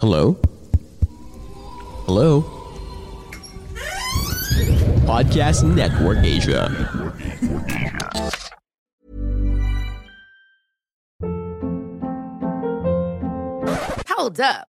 Hello? Hello? Podcast Network Asia. Hold up.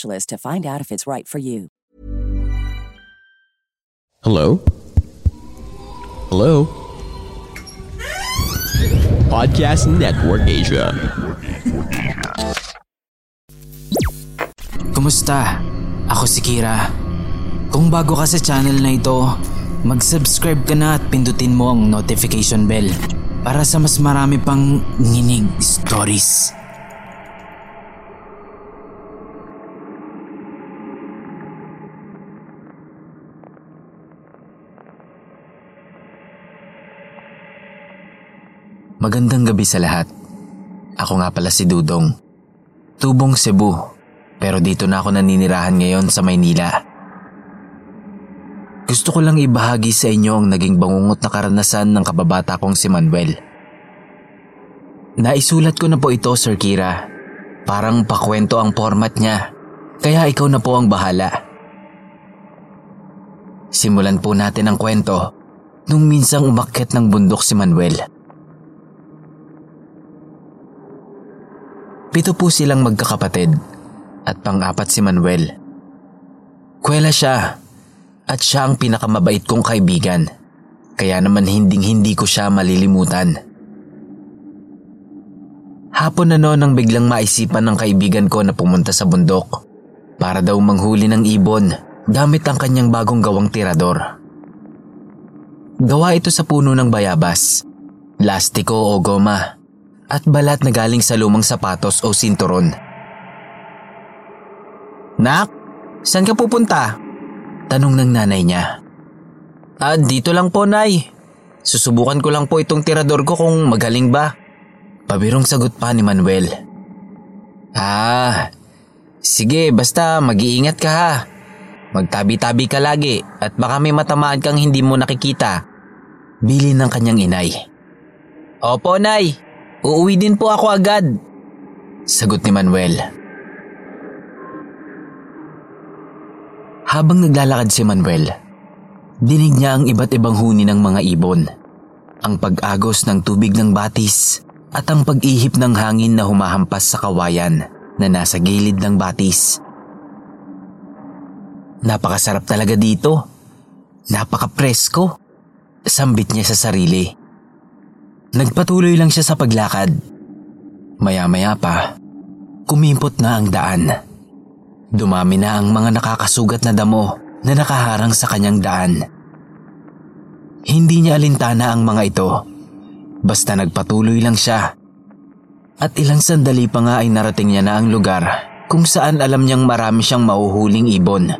to find out if it's right for you. Hello? Hello? Podcast Network Asia. Kumusta? Ako si Kira. Kung bago ka sa channel na ito, mag-subscribe ka na at pindutin mo ang notification bell para sa mas marami pang nginig stories. Magandang gabi sa lahat. Ako nga pala si Dudong. Tubong Cebu, pero dito na ako naninirahan ngayon sa Maynila. Gusto ko lang ibahagi sa inyo ang naging bangungot na karanasan ng kababata kong si Manuel. Naisulat ko na po ito, Sir Kira. Parang pakwento ang format niya, kaya ikaw na po ang bahala. Simulan po natin ang kwento nung minsang umakyat ng bundok si Manuel. Pito po silang magkakapatid at pang-apat si Manuel. Kwela siya at siya ang pinakamabait kong kaibigan. Kaya naman hinding hindi ko siya malilimutan. Hapon na noon nang biglang maisipan ng kaibigan ko na pumunta sa bundok para daw manghuli ng ibon gamit ang kanyang bagong gawang tirador. Gawa ito sa puno ng bayabas, lastiko o goma at balat na galing sa lumang sapatos o sinturon. Nak, Saan ka pupunta? Tanong ng nanay niya. Ah, dito lang po, Nay. Susubukan ko lang po itong tirador ko kung magaling ba. Pabirong sagot pa ni Manuel. Ah, sige basta mag-iingat ka ha. Magtabi-tabi ka lagi at baka may matamaan kang hindi mo nakikita. Bili ng kanyang inay. Opo, Nay. Uuwi din po ako agad. Sagot ni Manuel. Habang naglalakad si Manuel, dinig niya ang iba't ibang huni ng mga ibon. Ang pag-agos ng tubig ng batis at ang pag-ihip ng hangin na humahampas sa kawayan na nasa gilid ng batis. Napakasarap talaga dito. Napaka-presko. Sambit niya sa sarili. Nagpatuloy lang siya sa paglakad. Maya-maya pa, kumimpot na ang daan. Dumami na ang mga nakakasugat na damo na nakaharang sa kanyang daan. Hindi niya alintana ang mga ito. Basta nagpatuloy lang siya. At ilang sandali pa nga ay narating niya na ang lugar kung saan alam niyang marami siyang mauhuling ibon.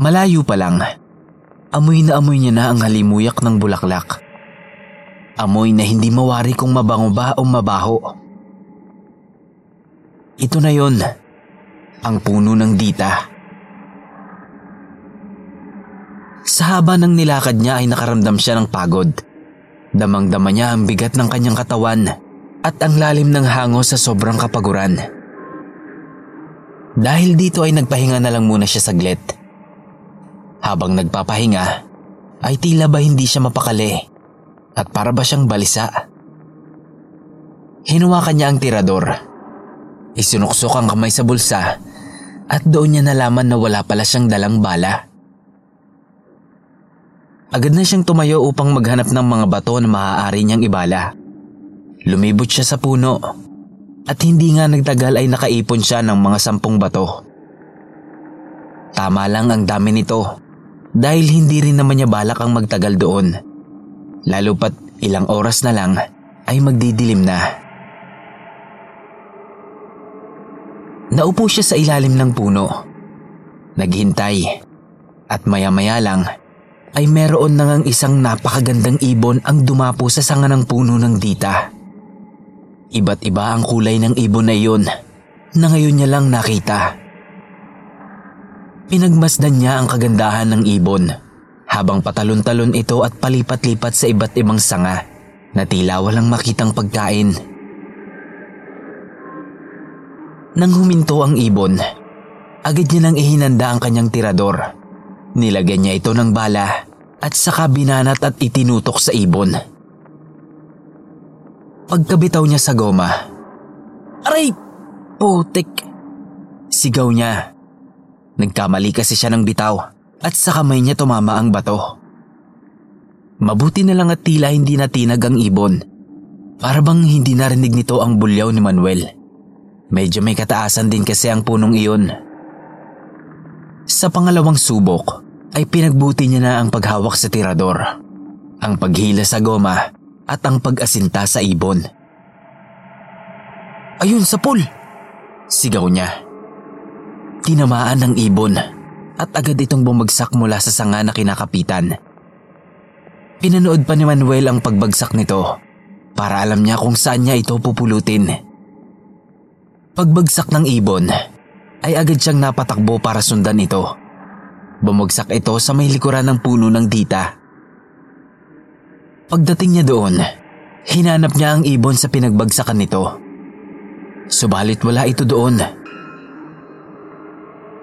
Malayo pa lang, amoy na amoy niya na ang halimuyak ng bulaklak. Amoy na hindi mawari kung mabango ba o mabaho. Ito na yon, ang puno ng dita. Sa haba ng nilakad niya ay nakaramdam siya ng pagod. Damang-dama niya ang bigat ng kanyang katawan at ang lalim ng hango sa sobrang kapaguran. Dahil dito ay nagpahinga na lang muna siya saglit. Habang nagpapahinga, ay tila ba hindi siya mapakali at para ba siyang balisa. Hinuwakan niya ang tirador. Isinuksok ang kamay sa bulsa at doon niya nalaman na wala pala siyang dalang bala. Agad na siyang tumayo upang maghanap ng mga bato na maaari niyang ibala. Lumibot siya sa puno at hindi nga nagtagal ay nakaipon siya ng mga sampung bato. Tama lang ang dami nito dahil hindi rin naman niya balak ang magtagal doon. Lalo pat ilang oras na lang ay magdidilim na. Naupo siya sa ilalim ng puno. Naghintay at maya-maya lang ay meron na ngang isang napakagandang ibon ang dumapo sa sanga ng puno ng dita. Iba't iba ang kulay ng ibon na iyon na ngayon niya lang nakita. Pinagmasdan niya ang kagandahan ng ibon habang patalon-talon ito at palipat-lipat sa iba't ibang sanga na tila walang makitang pagkain. Nang huminto ang ibon, agad niya nang ihinanda ang kanyang tirador. Nilagyan niya ito ng bala at saka binanat at itinutok sa ibon. Pagkabitaw niya sa goma, Aray! Putik! Sigaw niya. Nagkamali kasi siya ng bitaw at sa kamay niya tumama ang bato. Mabuti na lang at tila hindi natinag ang ibon. Para bang hindi narinig nito ang bulyaw ni Manuel. Medyo may kataasan din kasi ang punong iyon. Sa pangalawang subok ay pinagbuti niya na ang paghawak sa tirador, ang paghila sa goma at ang pag-asinta sa ibon. Ayun sa pool! Sigaw niya. Tinamaan ng ibon at agad itong bumagsak mula sa sanga na kinakapitan. Pinanood pa ni Manuel ang pagbagsak nito para alam niya kung saan niya ito pupulutin. Pagbagsak ng ibon ay agad siyang napatakbo para sundan ito. Bumagsak ito sa may likuran ng puno ng dita. Pagdating niya doon, hinanap niya ang ibon sa pinagbagsakan nito. Subalit wala ito doon.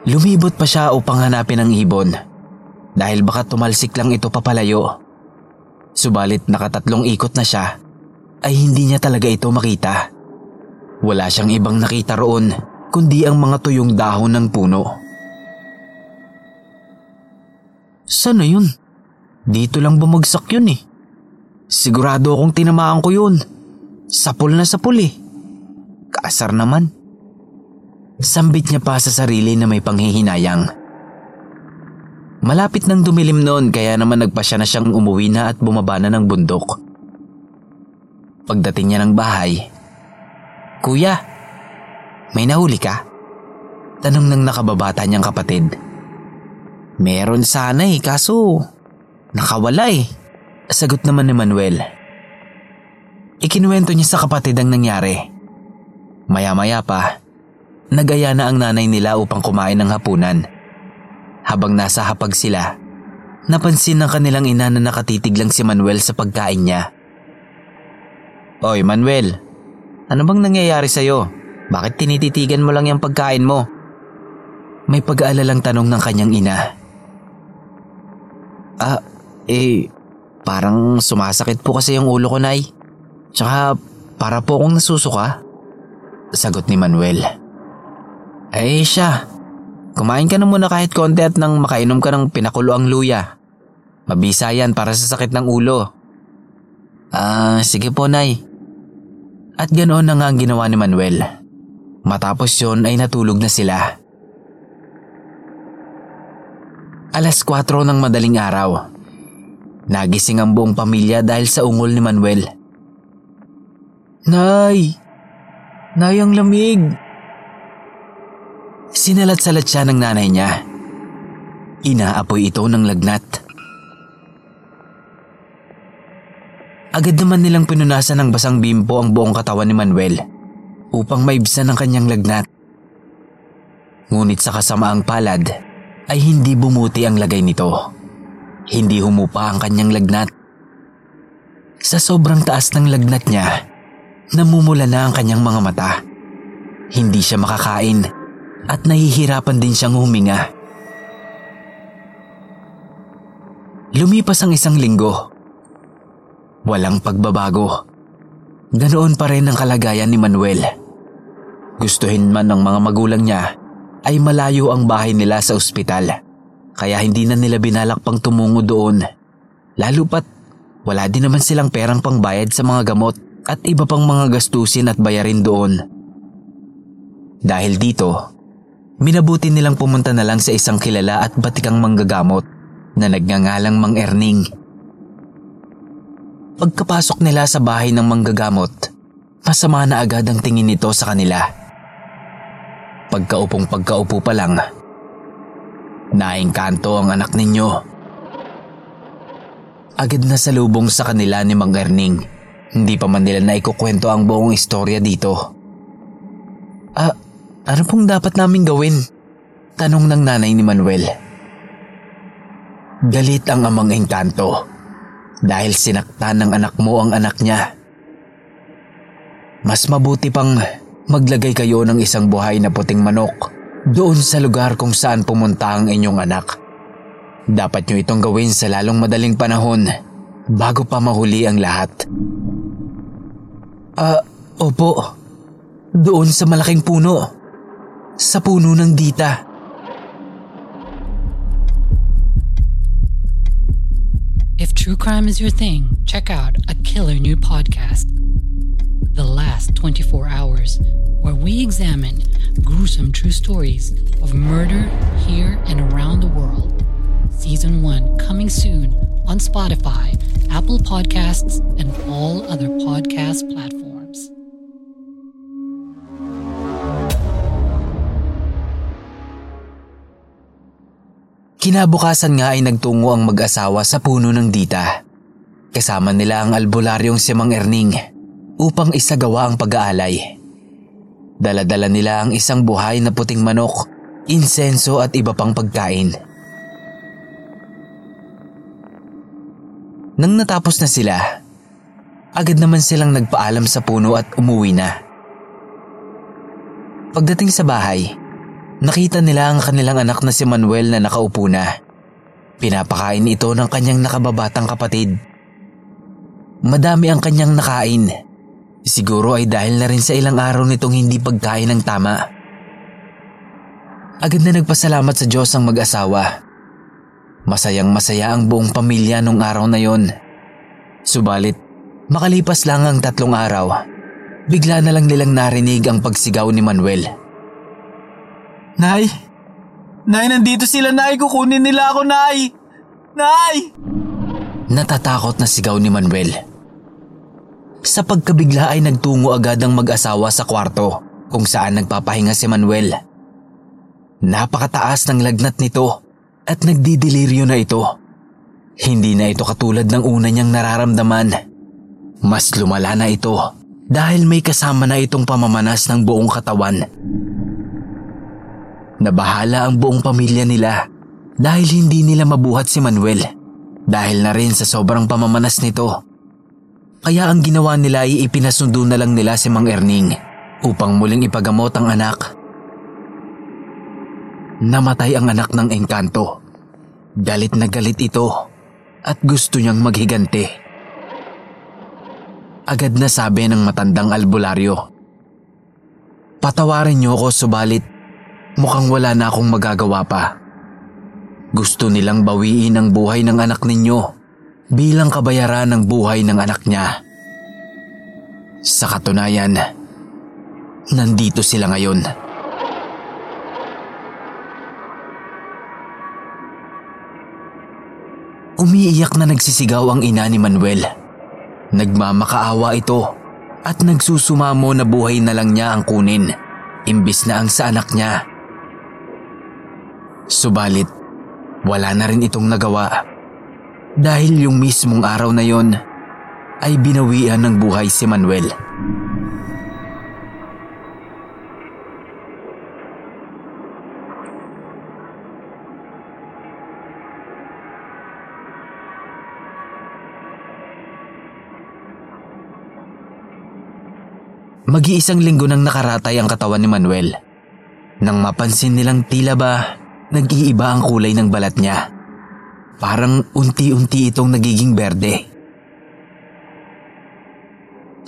Lumibot pa siya upang hanapin ang ibon dahil baka tumalsik lang ito papalayo. Subalit nakatatlong ikot na siya ay hindi niya talaga ito makita. Wala siyang ibang nakita roon kundi ang mga tuyong dahon ng puno. Sana yun? Dito lang bumagsak yun eh. Sigurado akong tinamaan ko yun. Sapul na sapul eh. Kaasar naman. Sambit niya pa sa sarili na may panghihinayang. Malapit nang dumilim noon kaya naman nagpasya na siyang umuwi na at bumaba na ng bundok. Pagdating niya ng bahay, Kuya, may nahuli ka? Tanong ng nakababata niyang kapatid. Meron sana eh, kaso nakawala eh. Sagot naman ni Manuel. Ikinuwento niya sa kapatid ang nangyari. Maya-maya pa, nagaya na ang nanay nila upang kumain ng hapunan. Habang nasa hapag sila, napansin ng kanilang ina na nakatitig lang si Manuel sa pagkain niya. Oy Manuel, ano bang nangyayari sa'yo? Bakit tinititigan mo lang yung pagkain mo? May pag-aalalang tanong ng kanyang ina. Ah, eh, parang sumasakit po kasi yung ulo ko, Nay. Tsaka para po akong nasusuka. Sagot ni Manuel. Ay siya, kumain ka na muna kahit konti at nang makainom ka ng pinakulo ang luya. Mabisa yan para sa sakit ng ulo. Ah, sige po, Nay. At ganoon na nga ang ginawa ni Manuel. Matapos yon ay natulog na sila. Alas 4 ng madaling araw. Nagising ang buong pamilya dahil sa ungol ni Manuel. Nay! Nay ang lamig! Sinalat-salat siya ng nanay niya. Inaapoy ito ng lagnat. Agad naman nilang pinunasan ng basang bimpo ang buong katawan ni Manuel upang maibsan ang kanyang lagnat. Ngunit sa kasamaang palad ay hindi bumuti ang lagay nito. Hindi humupa ang kanyang lagnat. Sa sobrang taas ng lagnat niya, namumula na ang kanyang mga mata. Hindi siya makakain at nahihirapan din siyang huminga. Lumipas ang isang linggo. Walang pagbabago. Ganoon pa rin ang kalagayan ni Manuel. Gustuhin man ng mga magulang niya ay malayo ang bahay nila sa ospital. Kaya hindi na nila binalak pang tumungo doon. Lalo pat wala din naman silang perang pangbayad sa mga gamot at iba pang mga gastusin at bayarin doon. Dahil dito, minabuti nilang pumunta na lang sa isang kilala at batikang manggagamot na nagngangalang Mang Erning. Pagkapasok nila sa bahay ng manggagamot, masama na agad ang tingin nito sa kanila. Pagkaupong pagkaupo pa lang, naingkanto ang anak ninyo. Agad na salubong sa kanila ni Mang Erning. Hindi pa man nila naikukwento ang buong istorya dito. Ah, ano pong dapat naming gawin? Tanong ng nanay ni Manuel. Galit ang amang engkanto dahil sinaktan ng anak mo ang anak niya. Mas mabuti pang maglagay kayo ng isang buhay na puting manok doon sa lugar kung saan pumunta ang inyong anak. Dapat nyo itong gawin sa lalong madaling panahon bago pa mahuli ang lahat. Ah, uh, opo. Doon sa malaking puno. Sa puno ng dita. If true crime is your thing, check out a killer new podcast, The Last 24 Hours, where we examine gruesome true stories of murder here and around the world. Season 1 coming soon on Spotify, Apple Podcasts, and all other podcast platforms. Kinabukasan nga ay nagtungo ang mag-asawa sa puno ng dita. Kasama nila ang albularyong si Mang Erning upang isagawa ang pag-aalay. Daladala nila ang isang buhay na puting manok, insenso at iba pang pagkain. Nang natapos na sila, agad naman silang nagpaalam sa puno at umuwi na. Pagdating sa bahay, Nakita nila ang kanilang anak na si Manuel na nakaupo na. Pinapakain ito ng kanyang nakababatang kapatid. Madami ang kanyang nakain. Siguro ay dahil na rin sa ilang araw nitong hindi pagkain ng tama. Agad na nagpasalamat sa Diyos ang mag-asawa. Masayang masaya ang buong pamilya nung araw na yon. Subalit, makalipas lang ang tatlong araw, bigla na lang nilang narinig ang pagsigaw ni Manuel. Nay! Nay, nandito sila, Nay! Kukunin nila ako, Nay! Nay! Natatakot na sigaw ni Manuel. Sa pagkabigla ay nagtungo agad ang mag-asawa sa kwarto kung saan nagpapahinga si Manuel. Napakataas ng lagnat nito at nagdidiliryo na ito. Hindi na ito katulad ng una niyang nararamdaman. Mas lumala na ito dahil may kasama na itong pamamanas ng buong katawan. Nabahala ang buong pamilya nila dahil hindi nila mabuhat si Manuel dahil na rin sa sobrang pamamanas nito. Kaya ang ginawa nila ay ipinasundo na lang nila si Mang Erning upang muling ipagamot ang anak. Namatay ang anak ng engkanto. Galit na galit ito at gusto niyang maghiganti. Agad na sabi ng matandang albularyo. Patawarin niyo ako subalit mukhang wala na akong magagawa pa. Gusto nilang bawiin ang buhay ng anak ninyo bilang kabayaran ng buhay ng anak niya. Sa katunayan, nandito sila ngayon. Umiiyak na nagsisigaw ang ina ni Manuel. Nagmamakaawa ito at nagsusumamo na buhay na lang niya ang kunin, imbis na ang sa anak niya. Subalit, wala na rin itong nagawa. Dahil yung mismong araw na yon ay binawian ng buhay si Manuel. Mag-iisang linggo nang nakaratay ang katawan ni Manuel. Nang mapansin nilang tila ba nag-iiba ang kulay ng balat niya. Parang unti-unti itong nagiging berde.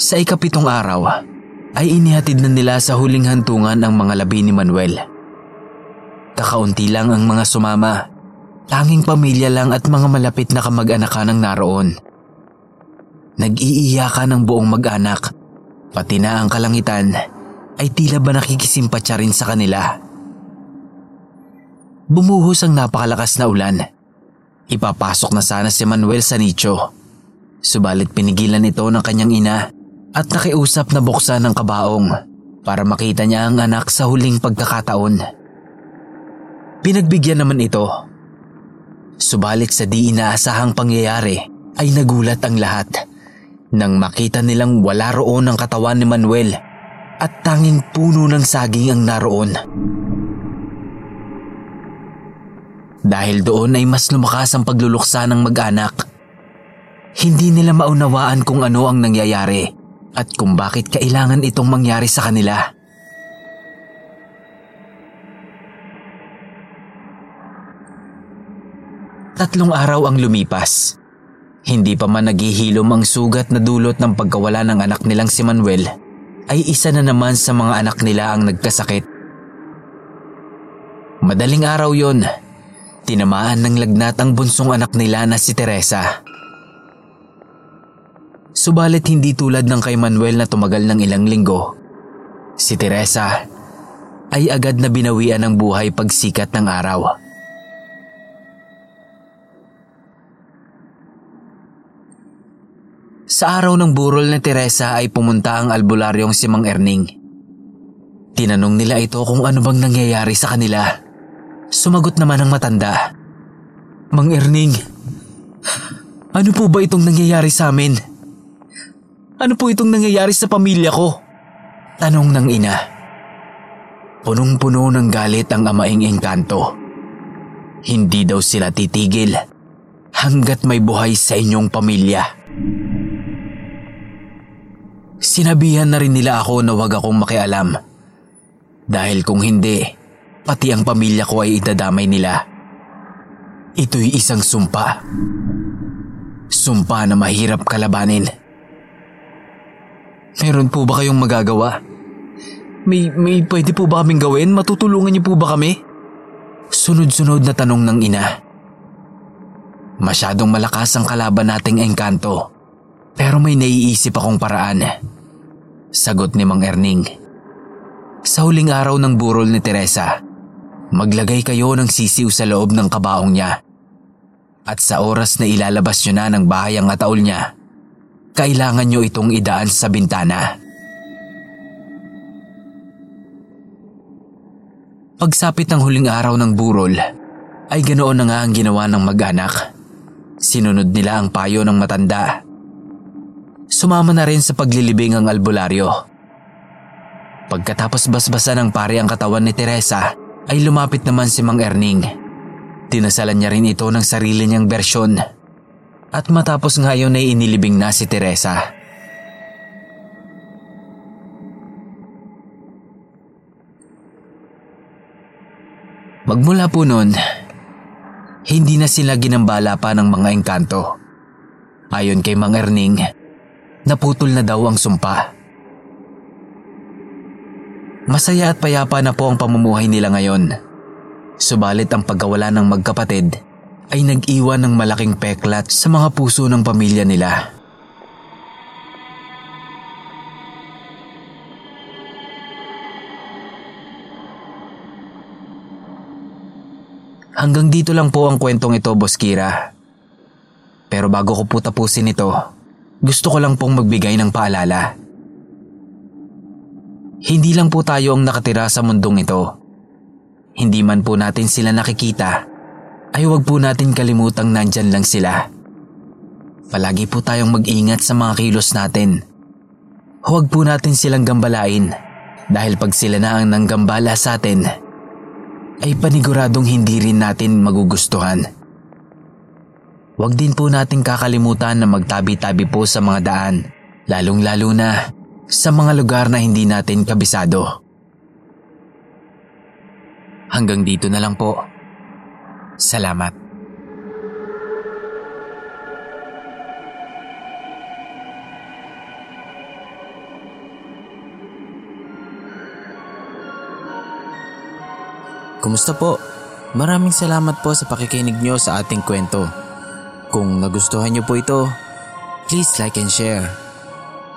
Sa ikapitong araw, ay inihatid na nila sa huling hantungan ang mga labi ni Manuel. Kakaunti lang ang mga sumama. Tanging pamilya lang at mga malapit na kamag-anakan ang naroon. Nag-iiyakan ang buong mag-anak, pati na ang kalangitan ay tila ba nakikisimpatsa rin sa kanila. Bumuhos ang napakalakas na ulan. Ipapasok na sana si Manuel sa nicho. Subalit pinigilan ito ng kanyang ina at nakiusap na buksan ng kabaong para makita niya ang anak sa huling pagkakataon. Pinagbigyan naman ito. Subalit sa di inaasahang pangyayari ay nagulat ang lahat nang makita nilang wala roon ang katawan ni Manuel at tanging puno ng saging ang naroon. Dahil doon ay mas lumakas ang pagluluksa ng mag-anak. Hindi nila maunawaan kung ano ang nangyayari at kung bakit kailangan itong mangyari sa kanila. Tatlong araw ang lumipas. Hindi pa man naghihilom ang sugat na dulot ng pagkawala ng anak nilang si Manuel, ay isa na naman sa mga anak nila ang nagkasakit. Madaling araw yon, tinamaan ng lagnat ang bunsong anak nila na si Teresa. Subalit hindi tulad ng kay Manuel na tumagal ng ilang linggo, si Teresa ay agad na binawian ng buhay pagsikat ng araw. Sa araw ng burol ni Teresa ay pumunta ang albularyong si Mang Erning. Tinanong nila ito kung ano bang nangyayari sa kanila. Sumagot naman ang matanda. Mang Erning, ano po ba itong nangyayari sa amin? Ano po itong nangyayari sa pamilya ko? Tanong ng ina. Punong-puno ng galit ang amaing engkanto. Hindi daw sila titigil hanggat may buhay sa inyong pamilya. Sinabihan na rin nila ako na huwag akong makialam. Dahil kung hindi, pati ang pamilya ko ay idadamay nila. Ito'y isang sumpa. Sumpa na mahirap kalabanin. Meron po ba kayong magagawa? May, may pwede po ba kaming gawin? Matutulungan niyo po ba kami? Sunod-sunod na tanong ng ina. Masyadong malakas ang kalaban nating engkanto. Pero may naiisip akong paraan. Sagot ni Mang Erning. Sa huling araw ng burol ni Teresa, maglagay kayo ng sisiw sa loob ng kabaong niya. At sa oras na ilalabas nyo na ng bahay ang ataol niya, kailangan nyo itong idaan sa bintana. Pagsapit ng huling araw ng burol, ay ganoon na nga ang ginawa ng mag-anak. Sinunod nila ang payo ng matanda. Sumama na rin sa paglilibing ang albularyo. Pagkatapos basbasa ng pare ang katawan ni Teresa, ay lumapit naman si Mang Erning. Tinasalan niya rin ito ng sarili niyang bersyon. At matapos ngayon ay inilibing na si Teresa. Magmula po noon, hindi na sila ginambala pa ng mga engkanto. Ayon kay Mang Erning, naputol na daw ang sumpa. Masaya at payapa na po ang pamumuhay nila ngayon. Subalit ang pagkawala ng magkapatid ay nag-iwan ng malaking peklat sa mga puso ng pamilya nila. Hanggang dito lang po ang kwentong ito, Boss Kira. Pero bago ko po tapusin ito, gusto ko lang pong magbigay ng paalala. Hindi lang po tayo ang nakatira sa mundong ito. Hindi man po natin sila nakikita, ay huwag po natin kalimutang nandyan lang sila. Palagi po tayong mag-ingat sa mga kilos natin. Huwag po natin silang gambalain dahil pag sila na ang nanggambala sa atin, ay paniguradong hindi rin natin magugustuhan. Huwag din po natin kakalimutan na magtabi-tabi po sa mga daan, lalong-lalo na sa mga lugar na hindi natin kabisado. Hanggang dito na lang po. Salamat. Kumusta po? Maraming salamat po sa pakikinig nyo sa ating kwento. Kung nagustuhan nyo po ito, please like and share.